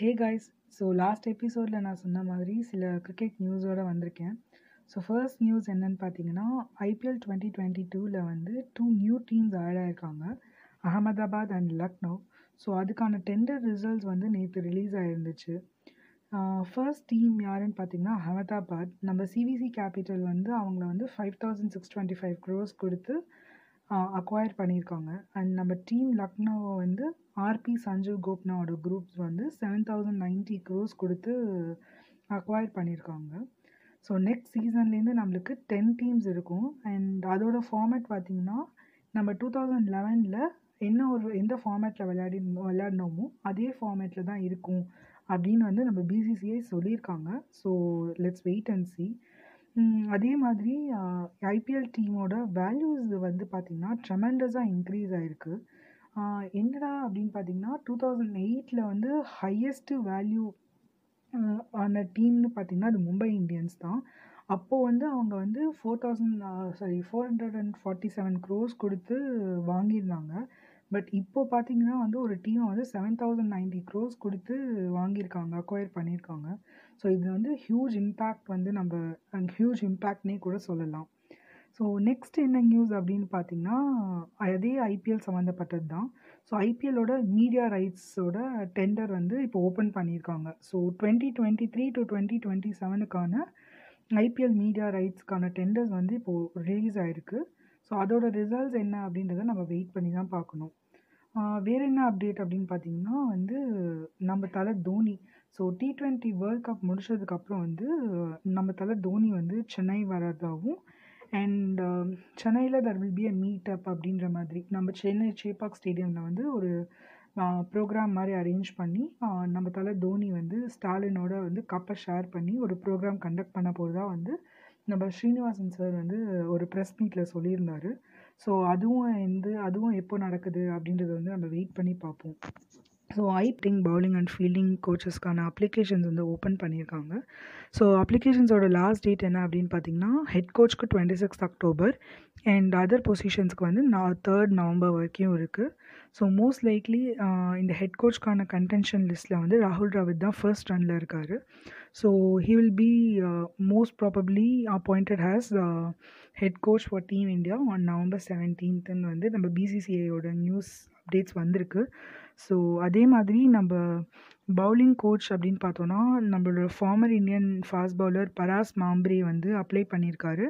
Hey guys so last எபிசோடில் நான் சொன்ன மாதிரி சில கிரிக்கெட் நியூஸோடு வந்திருக்கேன். ஸோ ஃபர்ஸ்ட் நியூஸ் என்னன்னு பார்த்தீங்கன்னா ஐபிஎல் டுவெண்ட்டி டுவெண்ட்டி டூவில் வந்து டூ நியூ டீம்ஸ் ஆட் ஆயிருக்காங்க. அகமதாபாத் அண்ட் லக்னோ. ஸோ அதுக்கான டெண்டர் ரிசல்ட்ஸ் வந்து நேற்று ரிலீஸ் ஆகிருந்துச்சு ஃபர்ஸ்ட் டீம் யாருன்னு பார்த்தீங்கன்னா அகமதாபாத். நம்ம சிவிசி கேபிட்டல் வந்து அவங்கள வந்து five thousand six twenty five crores கொடுத்து அக்வயர் பண்ணியிருக்காங்க. அண்ட் நம்ம டீம் லக்னோவை வந்து ஆர்பி சஞ்சீவ் கோப்னாவோட குரூப்ஸ் வந்து செவன் தௌசண்ட் நைன்ட்டி க்ரோஸ் கொடுத்து அக்வயர் பண்ணியிருக்காங்க. ஸோ நெக்ஸ்ட் சீசன்லேருந்து நம்மளுக்கு டென் டீம்ஸ் இருக்கும். அண்ட் அதோட ஃபார்மேட் பார்த்திங்கன்னா நம்ம டூ தௌசண்ட் லெவனில் என்ன ஒரு எந்த ஃபார்மேட்டில் விளையாடி விளையாடினோமோ அதே ஃபார்மேட்டில் தான் இருக்கும். அப்படின்னு வந்து நம்ம பிசிசிஐ சொல்லியிருக்காங்க. So let's wait and see அதே மாதிரி ஐபிஎல் டீமோட வேல்யூஸ் வந்து பார்த்திங்கன்னா ட்ரெமெண்டஸாக இன்க்ரீஸ் ஆகிருக்கு என்னடா அப்படின்னு பார்த்தீங்கன்னா டூ தௌசண்ட் எயிட்டில் வந்து ஹையஸ்ட்டு வேல்யூ ஆன டீம்னு பார்த்திங்கன்னா அது மும்பை இந்தியன்ஸ் தான். அப்போது வந்து அவங்க வந்து four thousand sorry four hundred and forty seven crores கொடுத்து வாங்கியிருந்தாங்க. பட் இப்போ பார்த்தீங்கன்னா வந்து ஒரு டீமை வந்து செவன் தௌசண்ட் நைன்ட்டி க்ரோஸ் கொடுத்து வாங்கியிருக்காங்க அக்வயர் பண்ணியிருக்காங்க. ஸோ இது வந்து ஹியூஜ் இம்பேக்ட் வந்து நம்ம அண்ட் ஹியூஜ் இம்பேக்ட்னே கூட சொல்லலாம். ஸோ நெக்ஸ்ட் என்ன நியூஸ் அப்படின்னு பார்த்தீங்கன்னா அதே ஐபிஎல் சம்மந்தப்பட்டது தான் ஸோ ஐபிஎல்லோட மீடியா ரைட்ஸோட டெண்டர் வந்து இப்போ ஓப்பன் பண்ணியிருக்காங்க. So twenty twenty three to twenty twenty செவனுக்கான IPL media ரைட்ஸ்க்கான டெண்டர்ஸ் வந்து இப்போது ரிலீஸ் ஆகிருக்கு ஸோ அதோட ரிசல்ட்ஸ் என்ன அப்படின்றத நம்ம வெயிட் பண்ணி தான் பார்க்கணும். வேறு என்ன அப்டேட் அப்படின்னு பார்த்தீங்கன்னா வந்து நம்ம தலை Dhoni. So T twenty world cup முடிச்சதுக்கப்புறம் வந்து நம்ம தலை தோனி வந்து சென்னை வரதாகவும் அண்ட் um, சென்னையில் there will be a meet up அப்படின்ற மாதிரி. நம்ம சென்னை சேப்பாக் ஸ்டேடியமில் வந்து ஒரு ப்ரோக்ராம் மாதிரி அரேஞ்ச் பண்ணி நம்ம தலை தோனி வந்து ஸ்டாலினோட வந்து கப்பை ஷேர் பண்ணி ஒரு ப்ரோக்ராம் கண்டக்ட் பண்ண போகிறதா வந்து நம்ம ஸ்ரீனிவாசன் சார் வந்து ஒரு ப்ரெஸ் மீட்டில் சொல்லியிருந்தார். ஸோ அதுவும் வந்து அதுவும் எப்போ நடக்குது அப்படின்றத வந்து நம்ம வெயிட் பண்ணி பார்ப்போம். ஸோ ஐ பிங் பவுலிங் அண்ட் ஃபீல்டிங் கோச்சஸ்க்கான அப்ளிகேஷன்ஸ் வந்து ஓப்பன் பண்ணியிருக்காங்க. ஸோ அப்ளிகேஷன்ஸோட லாஸ்ட் டேட் என்ன அப்படின்னு பார்த்தீங்கன்னா head கோச்க்கு twenty six October and other பொசிஷன்ஸ்க்கு வந்து நான் தேர்ட் நவம்பர் வரைக்கும் இருக்குது ஸோ மோஸ்ட் லைக்லி இந்த ஹெட் கோச்க்கான கன்டென்ஷன் லிஸ்ட்டில் வந்து ராகுல் டிராவிட் தான் ஃபர்ஸ்ட் ரனில் இருக்கார். So he will be most probably appointed as head coach for team India on November செவன்டீன்த்துன்னு வந்து நம்ம பிசிசிஐயோட நியூஸ் அப்டேட்ஸ் வந்திருக்கு. ஸோ அதே மாதிரி நம்ம பவுலிங் கோச் அப்படின்னு பார்த்தோன்னா நம்மளோட former Indian fast bowler Paras Mhambrey வந்து அப்ளை பண்ணியிருக்காரு.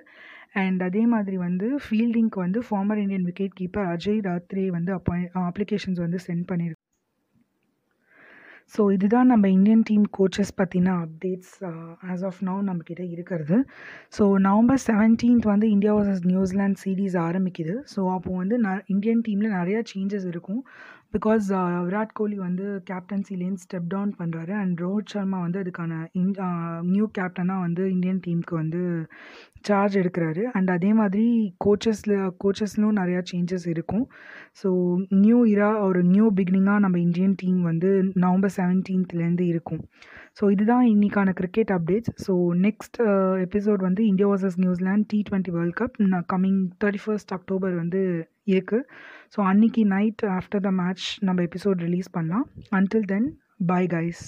அண்ட் அதே மாதிரி வந்து ஃபீல்டிங்க்கு வந்து former Indian wicket keeper Ajay Ratra வந்து அப்பாய் அப்ளிகேஷன்ஸ் வந்து சென்ட் பண்ணியிருக்கு ஸோ இதுதான் நம்ம இந்தியன் டீம் கோச்சஸ் பற்றின அப்டேட்ஸ் ஆஸ் ஆஃப் நவ் நம்மக்கிட்ட இருக்கிறது. ஸோ நவம்பர் செவன்டீன்த் வந்து India versus New Zealand series ஆரம்பிக்குது. ஸோ அப்போது வந்து ந இந்தியன் டீமில் நிறையா சேஞ்சஸ் இருக்கும். பிகாஸ் uh, விராட் கோலி வந்து கேப்டன்சிலேருந்து ஸ்டெப் டவுன் பண்ணுறாரு அண்ட் ரோஹித் சர்மா வந்து அதுக்கான இன் நியூ கேப்டனாக வந்து இந்தியன் டீமுக்கு வந்து சார்ஜ் எடுக்கிறாரு. அண்ட் அதே மாதிரி கோச்சஸில் கோச்சஸ்லும் நிறையா சேஞ்சஸ் இருக்கும். ஸோ நியூ இரா ஒரு நியூ பிகினிங்காக நம்ம இந்தியன் டீம் வந்து நவம்பர் செவன்டீன்த்லேருந்து இருக்கும். ஸோ இதுதான் இன்றைக்கான cricket updates so next episode வந்து India versus New Zealand T twenty world cup coming thirty first October வந்து இருக்குது ஸோ அன்றைக்கி நைட் ஆஃப்டர் த மேட்ச் நம்ம எபிசோட் ரிலீஸ் பண்ணலாம். Until then bye guys